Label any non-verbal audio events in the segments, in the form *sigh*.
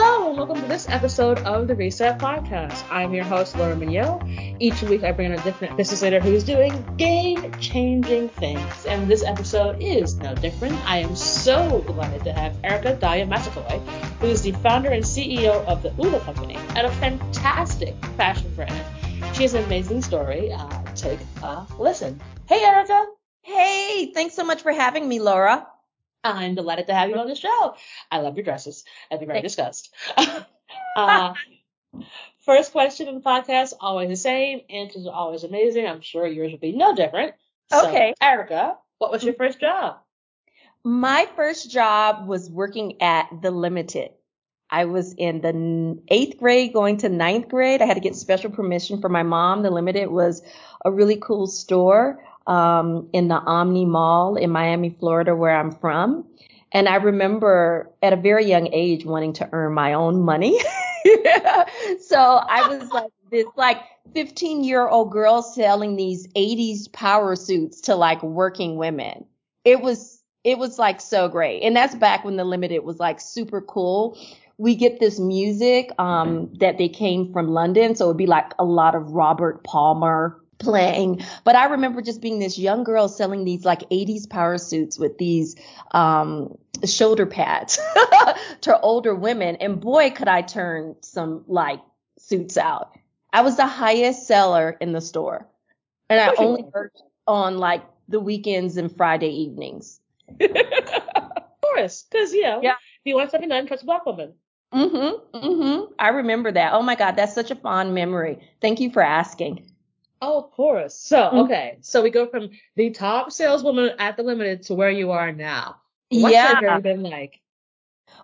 Hello, and welcome to this episode of the Reset Podcast. I'm your host, Laura Mignot. Each week, I bring in a different business leader who's doing game changing things, and this episode is no different. I am so delighted to have Erika Dalya Massaquoi, who is the founder and CEO of the Oula Company and a fantastic fashion brand. She has an amazing story. Uh, take a listen. Hey, Erika. Hey, thanks so much for having me, Laura. I'm delighted to have you on the show. I love your dresses, as we've already discussed. *laughs* uh, first question in the podcast, always the same. Answers are always amazing. I'm sure yours will be no different. So, Okay. Erika, what was your first job? My first job was working at The Limited. I was in the eighth grade going to ninth grade. I had to get special permission from my mom. The Limited was a really cool store um, in the Omni Mall in Miami, Florida, where I'm from. And I remember at a very young age wanting to earn my own money. *laughs* so I was like this like 15 year old girl selling these 80s power suits to like working women. It was it was like so great. And that's back when the limited was like super cool. We get this music um that they came from London, so it'd be like a lot of Robert Palmer playing. But I remember just being this young girl selling these like 80s power suits with these um shoulder pads *laughs* to older women and boy could I turn some like suits out. I was the highest seller in the store. And I only worked on like the weekends and Friday evenings. of course, because, you know, Yeah. if you want something done, trust a black woman. Mm-hmm. Mm-hmm. I remember that. Oh my god, that's such a fond memory. Thank you for asking. Oh, of course. So, Mhm. okay. So we go from the top saleswoman at the Limited to where you are now. What's yeah. that journey been like?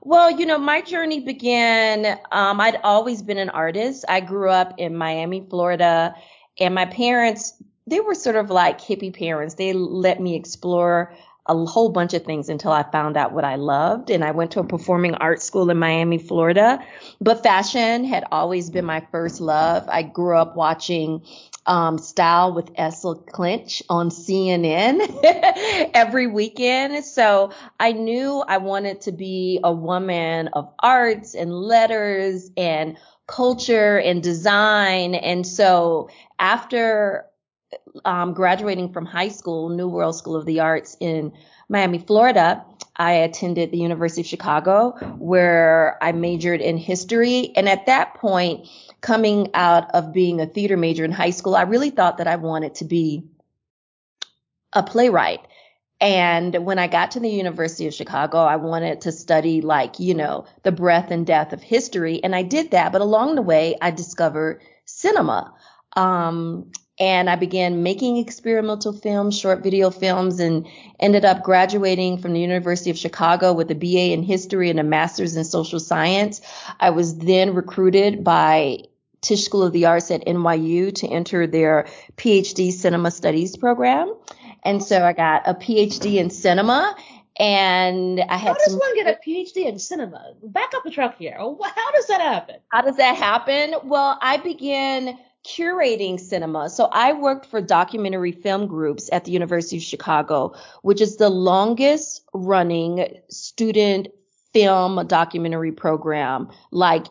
Well, you know, my journey began, um, I'd always been an artist. I grew up in Miami, Florida, and my parents, they were sort of like hippie parents. They let me explore a whole bunch of things until I found out what I loved. And I went to a performing arts school in Miami, Florida. But fashion had always been my first love. I grew up watching um, Style with Elsa Klensch on CNN *laughs* every weekend. So I knew I wanted to be a woman of arts and letters and culture and design. And so after um, graduating from high school, New World School of the Arts in Miami, Florida, I attended the University of Chicago where I majored in history. And at that point, coming out of being a theater major in high school, I really thought that I wanted to be a playwright. And when I got to the University of Chicago, I wanted to study like, you know, the breadth and depth of history. And I did that. But along the way, I discovered cinema. Um, and I began making experimental films, short video films, and ended up graduating from the University of Chicago with a BA in history and a master's in social science. I was then recruited by Tisch School of the Arts at NYU to enter their PhD cinema studies program. And so I got a PhD in cinema and I had. How does some one get a PhD in cinema? Back up the truck here. How does that happen? How does that happen? Well, I began curating cinema. So I worked for documentary film groups at the University of Chicago, which is the longest running student film documentary program like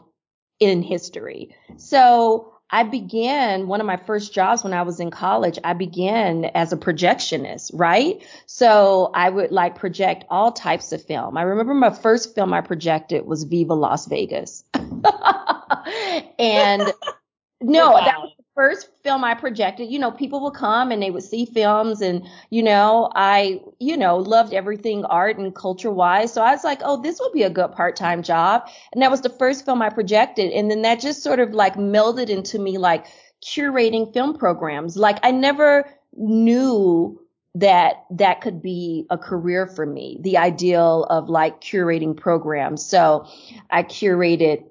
in history. So I began one of my first jobs when I was in college. I began as a projectionist, right? So I would like project all types of film. I remember my first film I projected was Viva Las Vegas. *laughs* and *laughs* no, Wow. that was first film I projected. You know, people would come and they would see films and, you know, I, you know, loved everything art and culture wise. So I was like, oh, this would be a good part-time job. And that was the first film I projected. And then that just sort of like melded into me like curating film programs. Like I never knew that that could be a career for me, the ideal of like curating programs. So I curated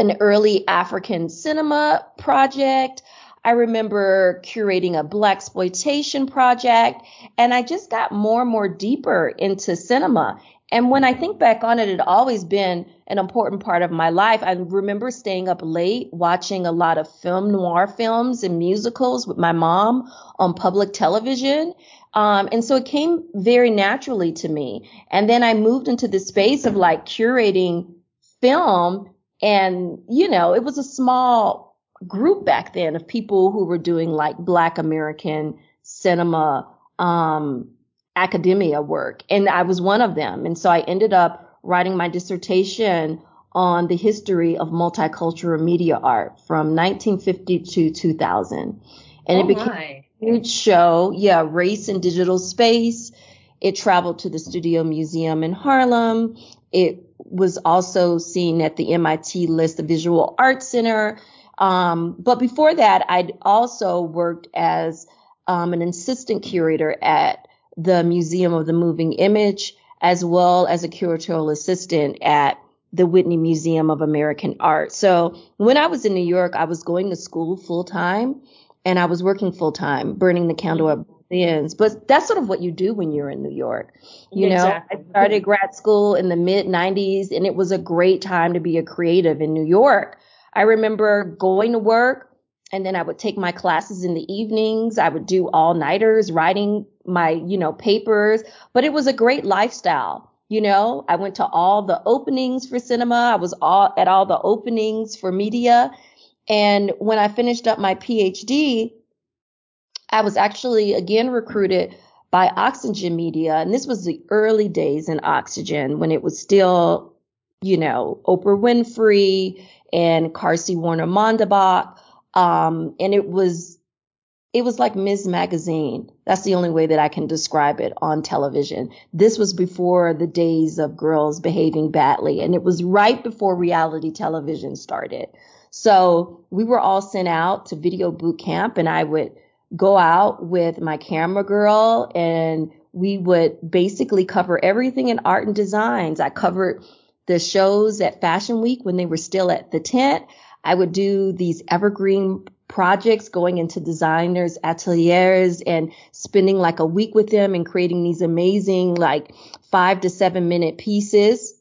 an early African cinema project. I remember curating a black exploitation project and I just got more and more deeper into cinema. And when I think back on it, it always been an important part of my life. I remember staying up late watching a lot of film noir films and musicals with my mom on public television. Um, and so it came very naturally to me. And then I moved into the space of like curating film and, you know, it was a small group back then of people who were doing like black American cinema, um, academia work. And I was one of them. And so I ended up writing my dissertation on the history of multicultural media art from 1950 to 2000. And oh it became my. a huge show. Yeah, race and digital space. It traveled to the Studio Museum in Harlem. It was also seen at the MIT List Visual Arts Center. Um, but before that, I'd also worked as um, an assistant curator at the Museum of the Moving Image, as well as a curatorial assistant at the Whitney Museum of American Art. So when I was in New York, I was going to school full time and I was working full time, burning the candle at both ends. But that's sort of what you do when you're in New York. You Exactly. know, I started grad school in the mid 90s and it was a great time to be a creative in New York. I remember going to work and then I would take my classes in the evenings. I would do all nighters, writing my, you know, papers, but it was a great lifestyle. You know, I went to all the openings for cinema. I was all at all the openings for media. And when I finished up my PhD, I was actually again recruited by Oxygen Media. And this was the early days in Oxygen when it was still, you know, Oprah Winfrey and Carsey Werner Mandabach. Um, and it was, it was like Ms. Magazine. That's the only way that I can describe it on television. This was before the days of girls behaving badly. And it was right before reality television started. So we were all sent out to video boot camp and I would go out with my camera girl and we would basically cover everything in art and designs. I covered the shows at Fashion Week when they were still at the tent. I would do these evergreen projects going into designers ateliers and spending like a week with them and creating these amazing like five to seven minute pieces.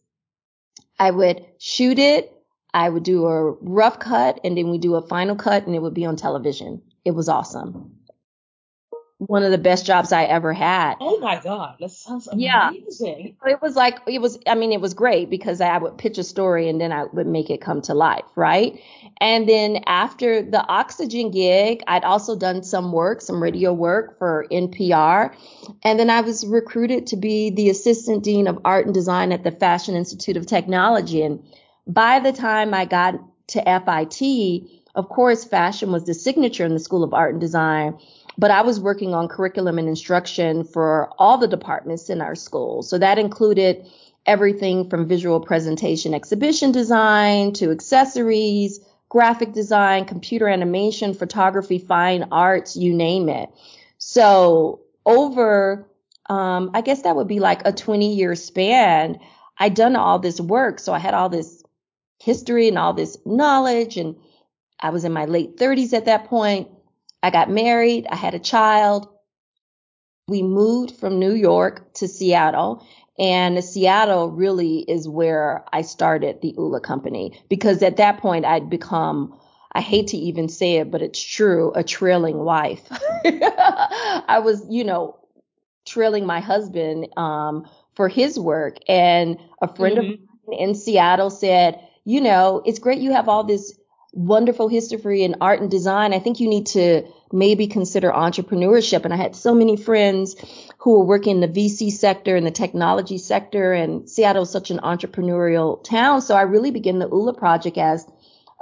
I would shoot it. I would do a rough cut and then we do a final cut and it would be on television. It was awesome. One of the best jobs I ever had. Oh my God, that sounds amazing. Yeah. It was like, it was, I mean, it was great because I would pitch a story and then I would make it come to life, right? And then after the oxygen gig, I'd also done some work, some radio work for NPR. And then I was recruited to be the assistant dean of art and design at the Fashion Institute of Technology. And by the time I got to FIT, of course, fashion was the signature in the School of Art and Design but I was working on curriculum and instruction for all the departments in our school. So that included everything from visual presentation, exhibition design to accessories, graphic design, computer animation, photography, fine arts, you name it. So over, um, I guess that would be like a 20 year span. I'd done all this work. So I had all this history and all this knowledge and I was in my late 30s at that point. I got married. I had a child. We moved from New York to Seattle. And Seattle really is where I started the Oula company because at that point I'd become, I hate to even say it, but it's true, a trailing wife. *laughs* I was, you know, trailing my husband um, for his work. And a friend Mhm. of mine in Seattle said, you know, it's great you have all this wonderful history in art and design. I think you need to maybe consider entrepreneurship. And I had so many friends who were working in the VC sector and the technology sector, and Seattle is such an entrepreneurial town. So I really began the Oula project as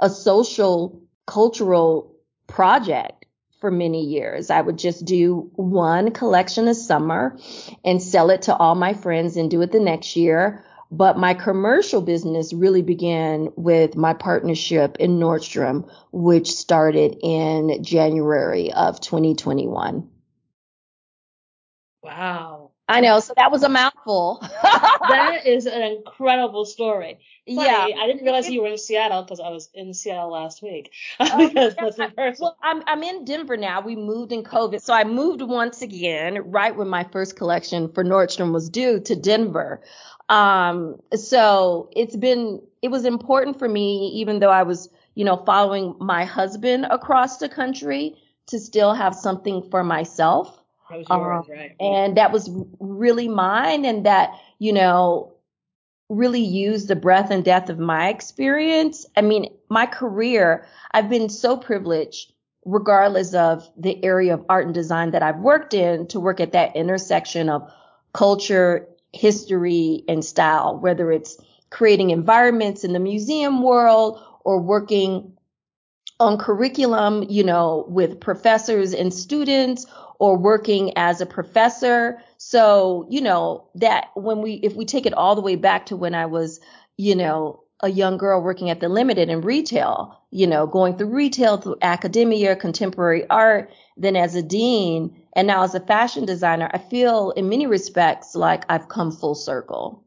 a social, cultural project for many years. I would just do one collection a summer and sell it to all my friends and do it the next year. But my commercial business really began with my partnership in Nordstrom, which started in January of 2021. Wow. I know. So that was a mouthful. *laughs* That is an incredible story. Funny, yeah. I didn't realize you were in Seattle because I was in Seattle last week. *laughs* Oh, because yeah. that's in person. Well, I'm I'm in Denver now. We moved in COVID, so I moved once again right when my first collection for Nordstrom was due to Denver. Um, so it's been it was important for me, even though I was you know following my husband across the country, to still have something for myself. That was um, right? and that was really mine and that you know really used the breadth and depth of my experience. I mean, my career, I've been so privileged regardless of the area of art and design that I've worked in to work at that intersection of culture, history, and style, whether it's creating environments in the museum world or working on curriculum, you know, with professors and students or working as a professor. So, you know, that when we, if we take it all the way back to when I was, you know, a young girl working at the limited in retail, you know, going through retail, through academia, contemporary art, then as a dean, and now as a fashion designer, I feel in many respects like I've come full circle.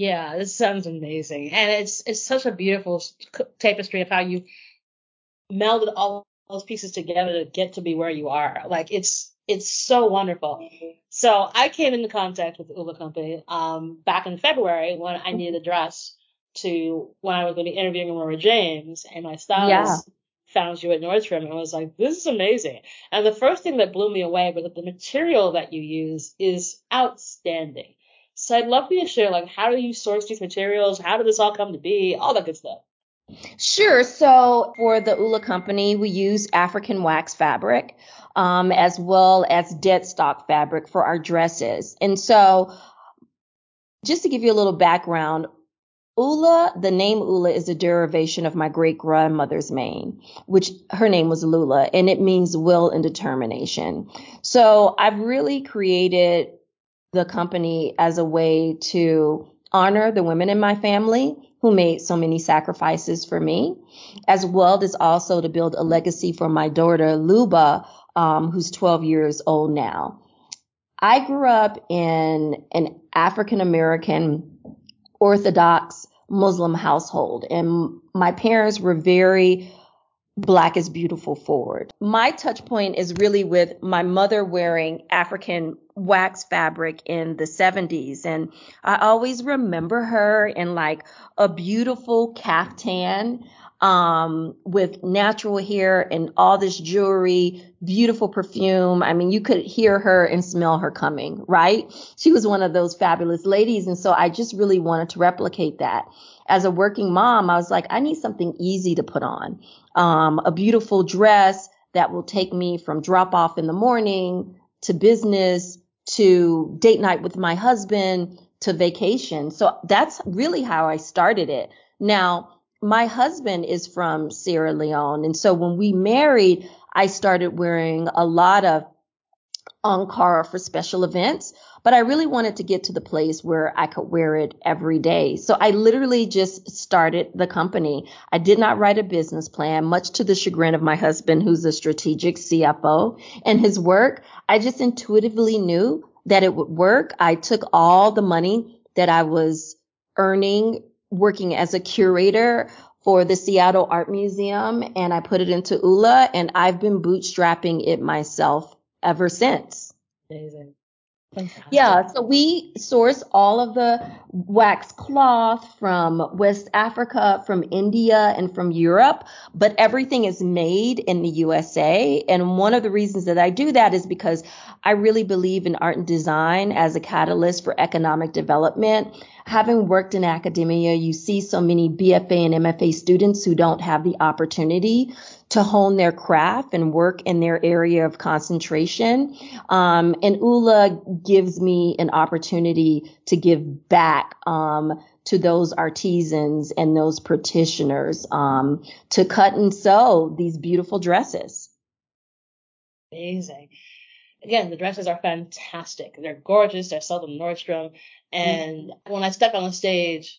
Yeah, this sounds amazing, and it's it's such a beautiful tapestry of how you melded all those pieces together to get to be where you are. Like it's it's so wonderful. So I came into contact with the Oula Company um, back in February when I needed a dress to when I was going to be interviewing Aurora James, and my stylist yeah. found you at Nordstrom and was like, "This is amazing." And the first thing that blew me away was that the material that you use is outstanding. So I'd love for you to share, like, how do you source these materials? How did this all come to be? All that good stuff. Sure. So for the Oula company, we use African wax fabric, um, as well as dead stock fabric for our dresses. And so just to give you a little background, Oula, the name Oula is a derivation of my great grandmother's name, which her name was Lula, and it means will and determination. So I've really created the company as a way to honor the women in my family who made so many sacrifices for me, as well as also to build a legacy for my daughter, Luba, um, who's 12 years old now. I grew up in an African American Orthodox Muslim household, and my parents were very Black is Beautiful forward. My touch point is really with my mother wearing African wax fabric in the 70s. And I always remember her in like a beautiful caftan um, with natural hair and all this jewelry, beautiful perfume. I mean, you could hear her and smell her coming, right? She was one of those fabulous ladies. And so I just really wanted to replicate that. As a working mom, I was like, I need something easy to put on. Um, a beautiful dress that will take me from drop off in the morning to business to date night with my husband to vacation. So that's really how I started it. Now, my husband is from Sierra Leone. And so when we married, I started wearing a lot of Ankara for special events, but I really wanted to get to the place where I could wear it every day. So I literally just started the company. I did not write a business plan, much to the chagrin of my husband, who's a strategic CFO and his work. I just intuitively knew that it would work. I took all the money that I was earning working as a curator for the Seattle Art Museum and I put it into Oula and I've been bootstrapping it myself ever since. Amazing. Fantastic. Yeah, so we source all of the wax cloth from West Africa, from India, and from Europe, but everything is made in the USA. And one of the reasons that I do that is because I really believe in art and design as a catalyst for economic development. Having worked in academia, you see so many BFA and MFA students who don't have the opportunity to hone their craft and work in their area of concentration. Um, and Oula gives me an opportunity to give back um, to those artisans and those practitioners um, to cut and sew these beautiful dresses. Amazing. Again, the dresses are fantastic. They're gorgeous. They're sold Nordstrom. And mm-hmm. when I step on the stage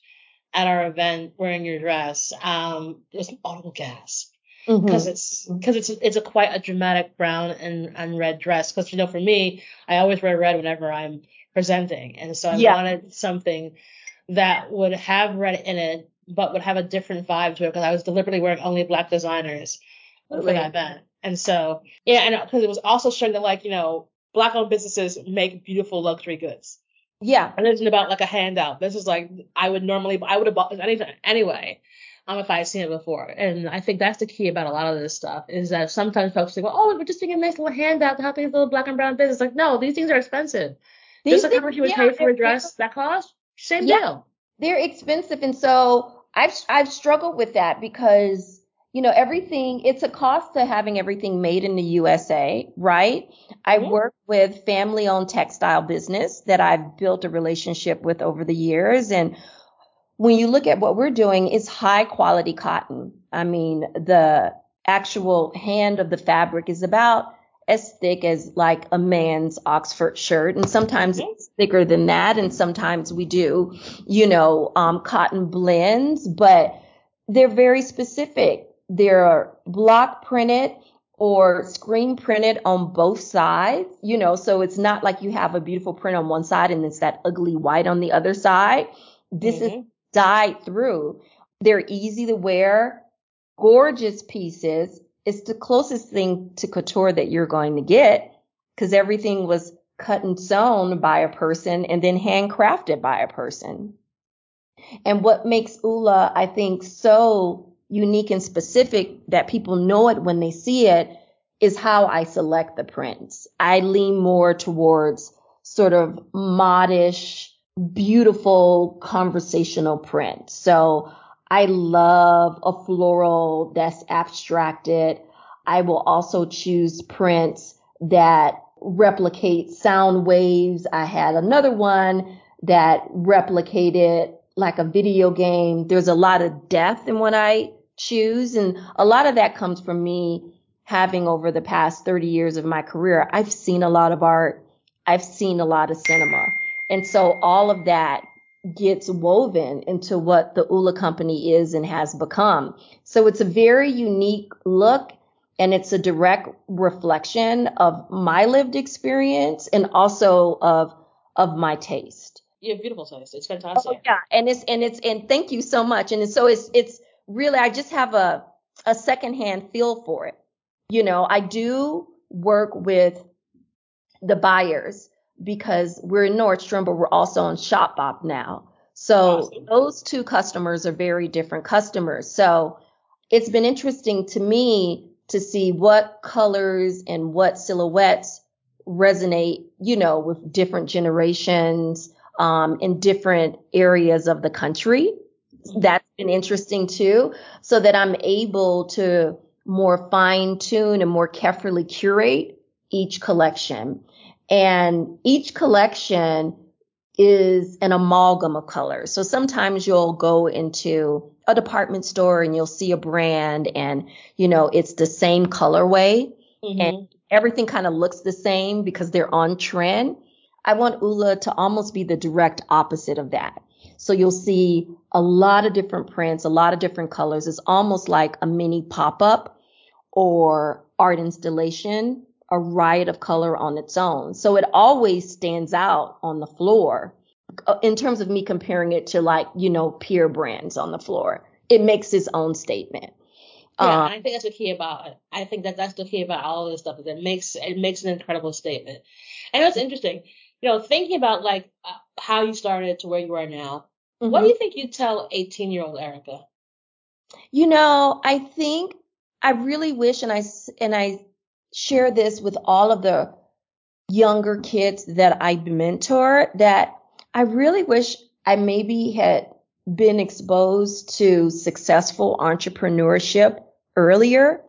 at our event wearing your dress, um, there's an audible gasp because mm-hmm. it's because it's it's a quite a dramatic brown and, and red dress. Because you know, for me, I always wear red whenever I'm presenting, and so I yeah. wanted something that would have red in it, but would have a different vibe to it. Because I was deliberately wearing only black designers for that event, and so yeah, and because it was also showing that like you know, black-owned businesses make beautiful luxury goods. Yeah, and it isn't about like a handout. This is like I would normally I would have bought anything anyway um, if I've seen it before. And I think that's the key about a lot of this stuff is that sometimes folks think, well, oh, we're just doing a nice little handout to help these little black and brown business. Like, no, these things are expensive. These just like how much you would yeah, pay for a dress that cost, Same yeah, deal. They're expensive. And so I've, I've struggled with that because you know, everything, it's a cost to having everything made in the USA, right? I mm-hmm. work with family owned textile business that I've built a relationship with over the years. And when you look at what we're doing, it's high quality cotton. I mean, the actual hand of the fabric is about as thick as like a man's Oxford shirt. And sometimes mm-hmm. it's thicker than that. And sometimes we do, you know, um, cotton blends, but they're very specific they're block printed or screen printed on both sides, you know, so it's not like you have a beautiful print on one side and it's that ugly white on the other side. This mm-hmm. is dyed through. They're easy to wear, gorgeous pieces. It's the closest thing to couture that you're going to get because everything was cut and sewn by a person and then handcrafted by a person. And what makes Oula, I think, so unique and specific that people know it when they see it is how I select the prints. I lean more towards sort of modish, beautiful conversational print. So I love a floral that's abstracted. I will also choose prints that replicate sound waves. I had another one that replicated like a video game. There's a lot of depth in what I choose. And a lot of that comes from me having over the past 30 years of my career. I've seen a lot of art. I've seen a lot of cinema. And so all of that gets woven into what the Oula company is and has become. So it's a very unique look and it's a direct reflection of my lived experience and also of of my taste. Yeah, beautiful taste. It's oh, fantastic. Oh, yeah, and it's and it's and thank you so much. And so it's it's really, I just have a, a secondhand feel for it. You know, I do work with the buyers because we're in Nordstrom, but we're also on Shopbop now. So awesome. those two customers are very different customers. So it's been interesting to me to see what colors and what silhouettes resonate, you know, with different generations um, in different areas of the country that's been interesting too, so that I'm able to more fine tune and more carefully curate each collection. And each collection is an amalgam of colors. So sometimes you'll go into a department store and you'll see a brand and, you know, it's the same colorway mm-hmm. and everything kind of looks the same because they're on trend. I want Oula to almost be the direct opposite of that. So you'll see a lot of different prints, a lot of different colors. It's almost like a mini pop up or art installation, a riot of color on its own. So it always stands out on the floor uh, in terms of me comparing it to like, you know, peer brands on the floor. It makes its own statement. Yeah, um, I think that's the key about it. I think that that's the key about all of this stuff is it makes it makes an incredible statement. And that's interesting. You know, thinking about like uh, how you started to where you are now, Mm-hmm. What do you think you tell 18 year old Erika? You know, I think I really wish, and I and I share this with all of the younger kids that I mentor, that I really wish I maybe had been exposed to successful entrepreneurship earlier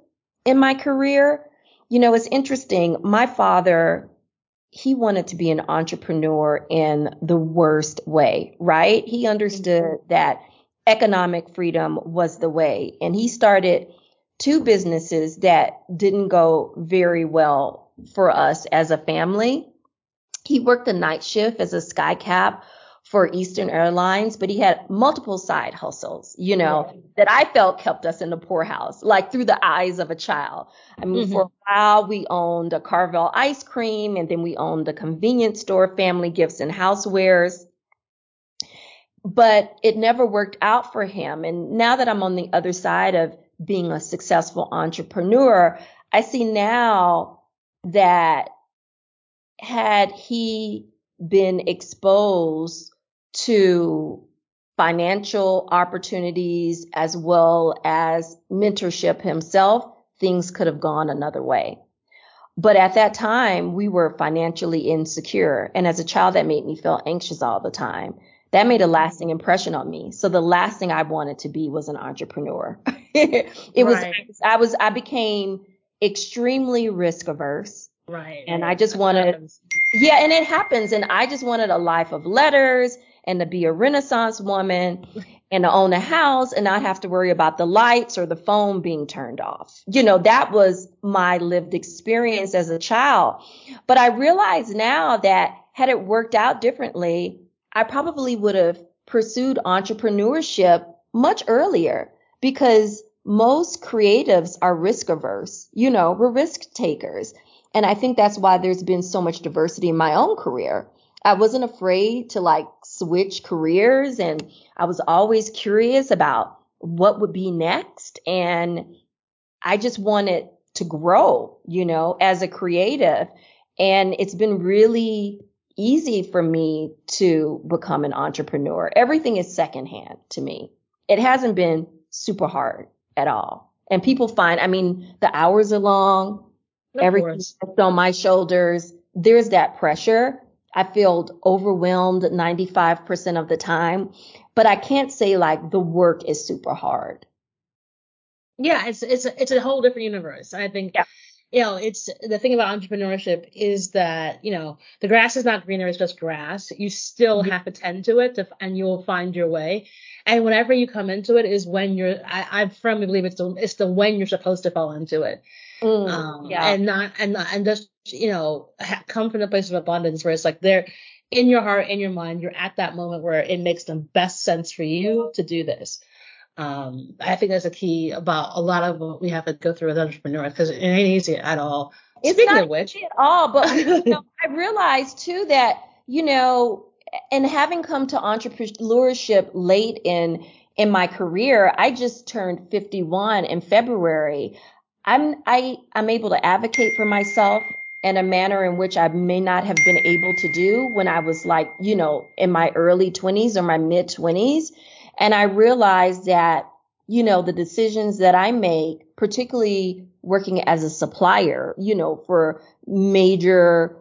in my career. You know, it's interesting. My father he wanted to be an entrepreneur in the worst way, right? He understood mm-hmm. that economic freedom was the way. And he started two businesses that didn't go very well for us as a family. He worked the night shift as a skycap for Eastern Airlines, but he had multiple side hustles, you know, that I felt kept us in the poorhouse, like through the eyes of a child. I mean, mm-hmm. for a while we owned a Carvel ice cream and then we owned a convenience store, family gifts and housewares. But it never worked out for him. And now that I'm on the other side of being a successful entrepreneur, I see now that had he been exposed to financial opportunities as well as mentorship himself, things could have gone another way. But at that time, we were financially insecure. And as a child, that made me feel anxious all the time that made a lasting impression on me. So the last thing I wanted to be was an entrepreneur. *laughs* it right. was I was I became extremely risk averse. Right. And I just wanted Yeah, and it happens and I just wanted a life of letters and to be a renaissance woman and to own a house and not have to worry about the lights or the phone being turned off. You know, that was my lived experience as a child. But I realize now that had it worked out differently, I probably would have pursued entrepreneurship much earlier because most creatives are risk averse. You know, we're risk takers. And I think that's why there's been so much diversity in my own career. I wasn't afraid to like switch careers and I was always curious about what would be next. And I just wanted to grow, you know, as a creative. And it's been really easy for me to become an entrepreneur. Everything is secondhand to me. It hasn't been super hard at all. And people find, I mean, the hours are long, Of everything's on my shoulders. There's that pressure. I feel overwhelmed 95% of the time, but I can't say like the work is super hard. Yeah, it's it's a, it's a whole different universe. I think yeah you know, it's the thing about entrepreneurship is that, you know, the grass is not greener, it's just grass. You still mm-hmm. have to tend to it to, and you'll find your way. And whenever you come into it is when you're, I, I firmly believe it's the, it's the when you're supposed to fall into it. Mm, um, yeah. and not, and, and just, you know, ha- come from the place of abundance where it's like they're in your heart, in your mind, you're at that moment where it makes the best sense for you to do this. Um, I think that's a key about a lot of what we have to go through as entrepreneurs because it ain't easy at all. It's Speaking not of which, easy at all. But *laughs* you know, I realized too that you know, and having come to entrepreneurship late in in my career, I just turned 51 in February. I'm I I'm able to advocate for myself in a manner in which I may not have been able to do when I was like, you know, in my early 20s or my mid 20s. And I realized that, you know, the decisions that I make, particularly working as a supplier, you know, for major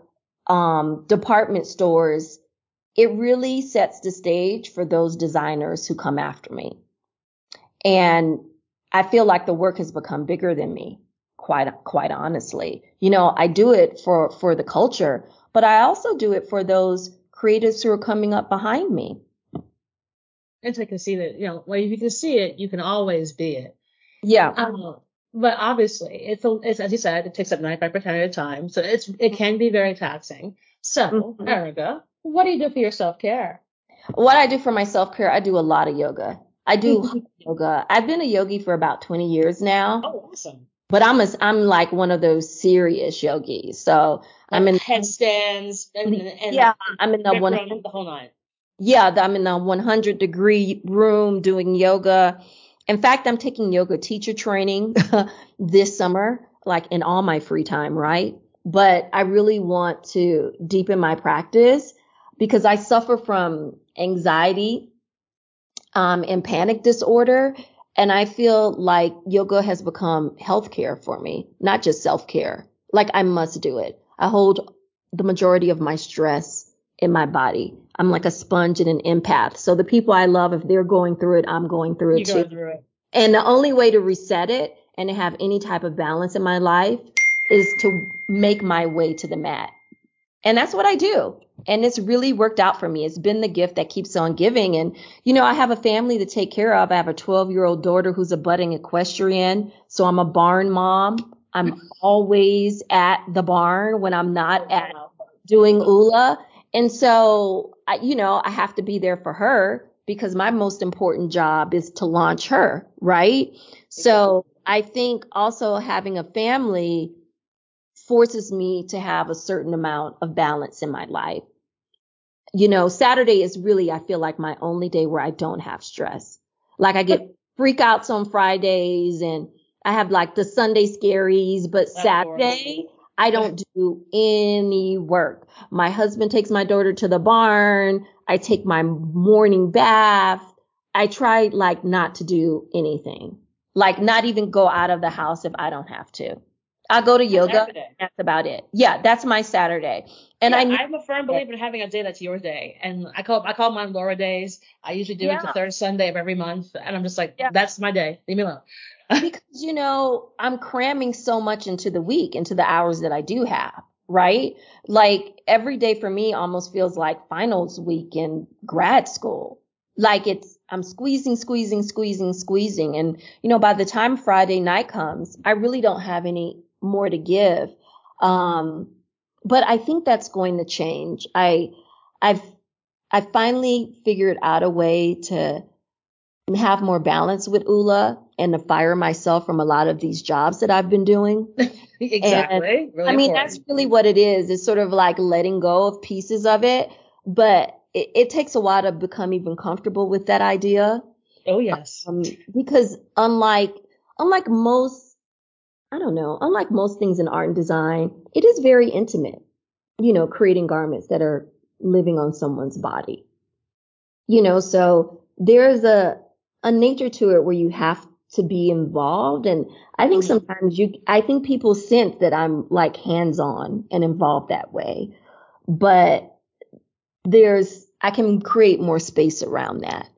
um, department stores, it really sets the stage for those designers who come after me. And I feel like the work has become bigger than me, quite quite honestly. You know, I do it for for the culture, but I also do it for those creatives who are coming up behind me and so I can see that, you know, well, if you can see it, you can always be it. Yeah. Um, but obviously, it's, a, it's as you said, it takes up 95% of the time, so it's it can be very taxing. So, mm-hmm. Erica, what do you do for your self care? What I do for my self care, I do a lot of yoga. I do yoga. I've been a yogi for about 20 years now. Oh, awesome. But I'm a, I'm like one of those serious yogis. So like I'm in headstands and, and yeah, I'm in the one the whole nine yeah, I'm in a 100 degree room doing yoga. In fact, I'm taking yoga teacher training *laughs* this summer, like in all my free time, right? But I really want to deepen my practice because I suffer from anxiety um, and panic disorder. And I feel like yoga has become healthcare for me, not just self care. Like I must do it. I hold the majority of my stress in my body. I'm like a sponge and an empath. So the people I love, if they're going through it, I'm going through it You're too. Through it. And the only way to reset it and to have any type of balance in my life is to make my way to the mat. And that's what I do. And it's really worked out for me. It's been the gift that keeps on giving. And, you know, I have a family to take care of. I have a 12 year old daughter who's a budding equestrian. So I'm a barn mom. I'm *laughs* always at the barn when I'm not oh, at doing Oula. And so, I, you know, I have to be there for her because my most important job is to launch her, right? So I think also having a family forces me to have a certain amount of balance in my life. You know, Saturday is really, I feel like my only day where I don't have stress. Like I get freakouts on Fridays and I have like the Sunday scaries, but That's Saturday, horrible. I don't do any work. My husband takes my daughter to the barn. I take my morning bath. I try like not to do anything, like not even go out of the house if I don't have to. I go to yoga. That's about it. Yeah, that's my Saturday. And yeah, I I'm a firm believer in having a day that's your day, and I call I call mine Laura days. I usually do it the third Sunday of every month, and I'm just like, Yeah. that's my day. Leave me alone. Because you know I'm cramming so much into the week, into the hours that I do have. Right? Like every day for me almost feels like finals week in grad school. Like it's I'm squeezing, squeezing, squeezing, squeezing, and you know by the time Friday night comes, I really don't have any more to give. Um, but I think that's going to change. I I've I finally figured out a way to have more balance with Oula and to fire myself from a lot of these jobs that I've been doing. *laughs* exactly. really I mean, important. that's really what it is. It's sort of like letting go of pieces of it, but it, it takes a while to become even comfortable with that idea. oh yes. Um, because unlike, unlike most, I don't know, unlike most things in art and design, it is very intimate, you know, creating garments that are living on someone's body. You know, so there's a, a nature to it where you have to be involved. And I think Mhm. sometimes you, I think people sense that I'm like hands on and involved that way, but there's, I can create more space around that,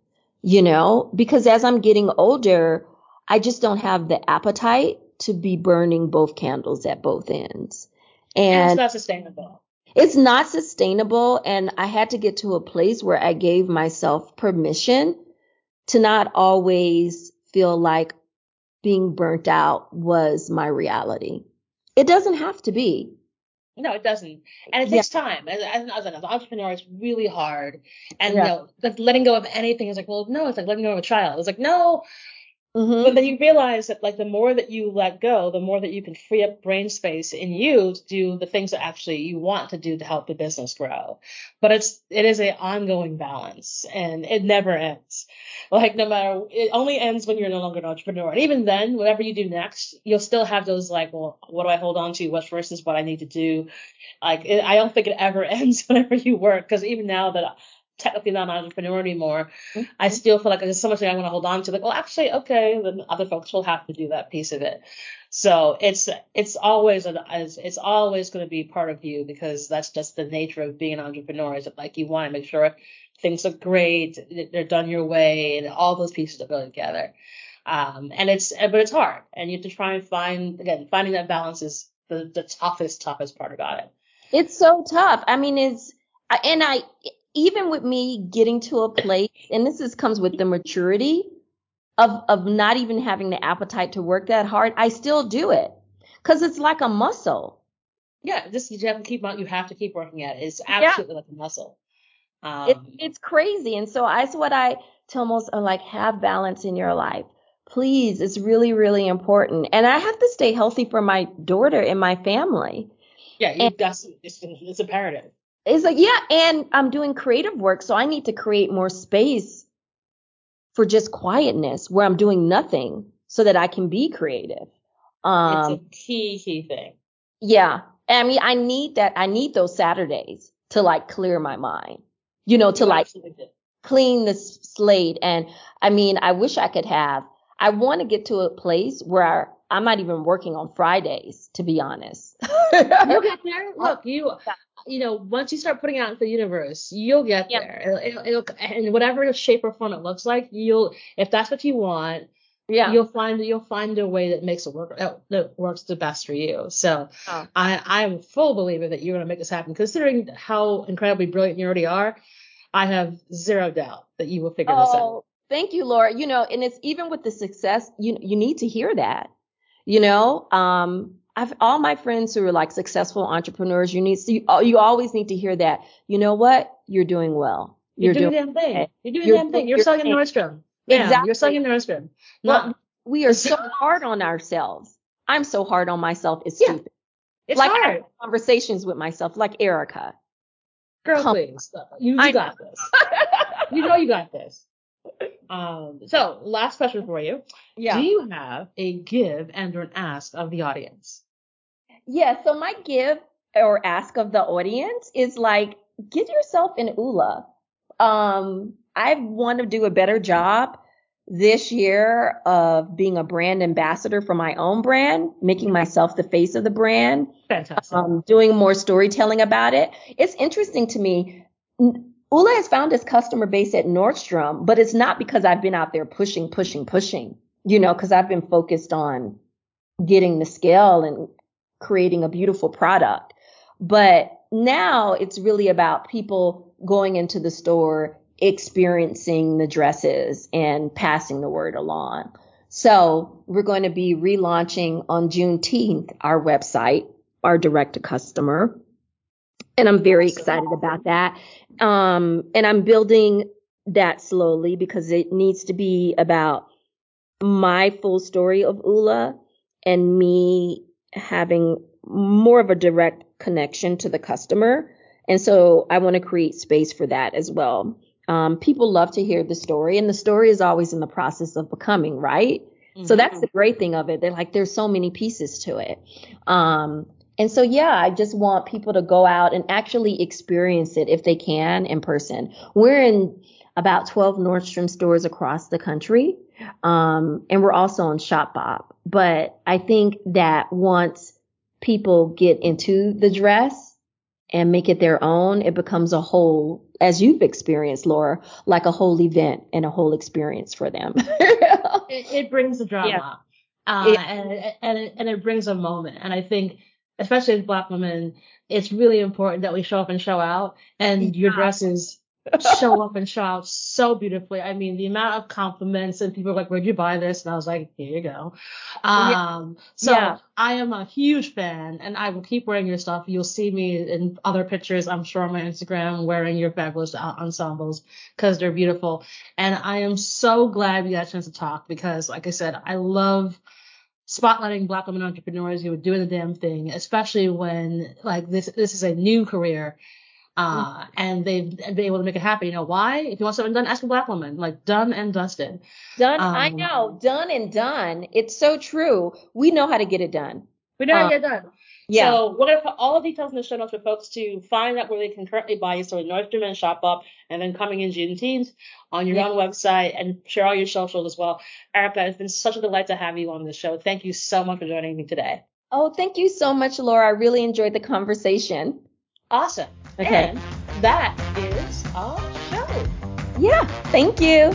you know, because as I'm getting older, I just don't have the appetite to be burning both candles at both ends. and it's not sustainable. it's not sustainable. And I had to get to a place where I gave myself permission to not always feel like being burnt out was my reality. It doesn't have to be. No, it doesn't, and it Yeah. takes time. As, as, an- as an entrepreneur, it's really hard. And Yeah. you know, like letting go of anything is like, well, no, it's like letting go of a child. It's like, no, Mhm. But then you realize that like the more that you let go, the more that you can free up brain space in you to do the things that actually you want to do to help the business grow. But it's it is a ongoing balance and it never ends. Like no matter it only ends when you're no longer an entrepreneur. And even then, whatever you do next, you'll still have those like, well, what do I hold on to? What's versus what I need to do? Like it, I don't think it ever *laughs* ends whenever you work because even now that technically not an entrepreneur anymore, I still feel like there's so much that I want to hold on to. Like, well, actually, okay, then other folks will have to do that piece of it. So it's it's always an it's, it's always going to be part of you because that's just the nature of being an entrepreneur. Is that like you want to make sure things look great, they're done your way, and all those pieces that go together. Um, and it's but it's hard, and you have to try and find again finding that balance is the the toughest toughest part about it. It's so tough. I mean, it's, and I, even with me getting to a place, and this is comes with the maturity of, of not even having the appetite to work that hard, I still do it. Cause it's like a muscle. Yeah, just you have to keep on. You have to keep working at it. It's absolutely like a muscle. Um, It's it's crazy. And so that's what I tell most are like, have balance in your life. Please, it's really, really important. And I have to stay healthy for my daughter and my family. Yeah, you got it's, it's imperative. It's like, yeah, and I'm doing creative work, so I need to create more space for just quietness where I'm doing nothing so that I can be creative. Um, it's a key key thing. yeah. I mean, I need that. I need those Saturdays to like clear my mind, you know, to like clean the slate. And I mean, I wish I could have, I want to get to a place where I'm not even working on Fridays, to be honest. You'll *laughs* get there. Look, you you know once you start putting out into the universe, you'll get Yeah. there. It'll, it'll, it'll, in whatever shape or form it looks like, you'll if that's what you want, yeah. you'll find you'll find a way that makes it work that, works the best for you. So Oh. I I'm a full believer that you're gonna make this happen. Considering how incredibly brilliant you already are, I have zero doubt that you will figure this out. Oh, thank you, Laura. You know, and it's even with the success, you you need to hear that. You know, um, I've all my friends who are like successful entrepreneurs. You need you, you always need to hear that. You know what? You're doing well. You're, doing, the damn thing. You're doing You're the damn thing. doing You're your selling. Nordstrom. Yeah, Exactly. you're selling in Nordstrom. Well, we are so *laughs* hard on ourselves. I'm so hard on myself. It's Yeah. stupid. it's like I hard. have conversations with myself, like Erika. Girl, Come- please. You, you got this. You know you got this. Um, so last question for you. Yeah. Do you have a give and or an ask of the audience? Yeah, so my give or ask of the audience is like, get yourself an Oula. Um, I want to do a better job this year of being a brand ambassador for my own brand, making myself the face of the brand. Fantastic. Um, doing more storytelling about it. It's interesting to me. Oula has found his customer base at Nordstrom, but it's not because I've been out there pushing, pushing, pushing, you know, because I've been focused on getting the scale and creating a beautiful product. But now it's really about people going into the store, experiencing the dresses and passing the word along. So we're going to be relaunching on Juneteenth our website, our direct to customer. And I'm very excited about that. Um, and I'm building that slowly because it needs to be about my full story of Oula and me having more of a direct connection to the customer. And so I want to create space for that as well. Um, people love to hear the story, and the story is always in the process of becoming, right? Mm-hmm. So that's the great thing of it. They're like, there's so many pieces to it. Um, and so, yeah, I just want people to go out and actually experience it if they can in person. We're in about 12 Nordstrom stores across the country. Um, and we're also on Shopbop. But I think that once people get into the dress and make it their own, it becomes a whole, as you've experienced, Laura, like a whole event and a whole experience for them. *laughs* it, it, brings the drama. Yeah. Uh, it, and, and, it, and it brings a moment. And I think especially as black women, it's really important that we show up and show out. And your dresses show up and show out so beautifully. I mean, the amount of compliments and people are like, where'd you buy this? And I was like, here you go. Um, so yeah. I am a huge fan and I will keep wearing your stuff. You'll see me in other pictures, I'm sure on my Instagram wearing your fabulous ensembles because they're beautiful. And I am so glad we got a chance to talk because like I said, I love spotlighting black women entrepreneurs who are doing the damn thing, especially when like this this is a new career. Uh, and they've been able to make it happen. You know why? If you want something done, ask a black woman. Like done and dusted. Done. Um, I know. Done and done. It's so true. We know how to get it done. We know how to um, get it done. Yeah. So we're gonna put all the details in the show notes for folks to find out where they can currently buy you. So Nordstrom and Up, and then coming in Juneteenth on your yeah. own website and share all your socials as well. Erika, it's been such a delight to have you on the show. Thank you so much for joining me today. Oh, thank you so much, Laura. I really enjoyed the conversation. Awesome. Okay. And that is our show. Yeah. Thank you.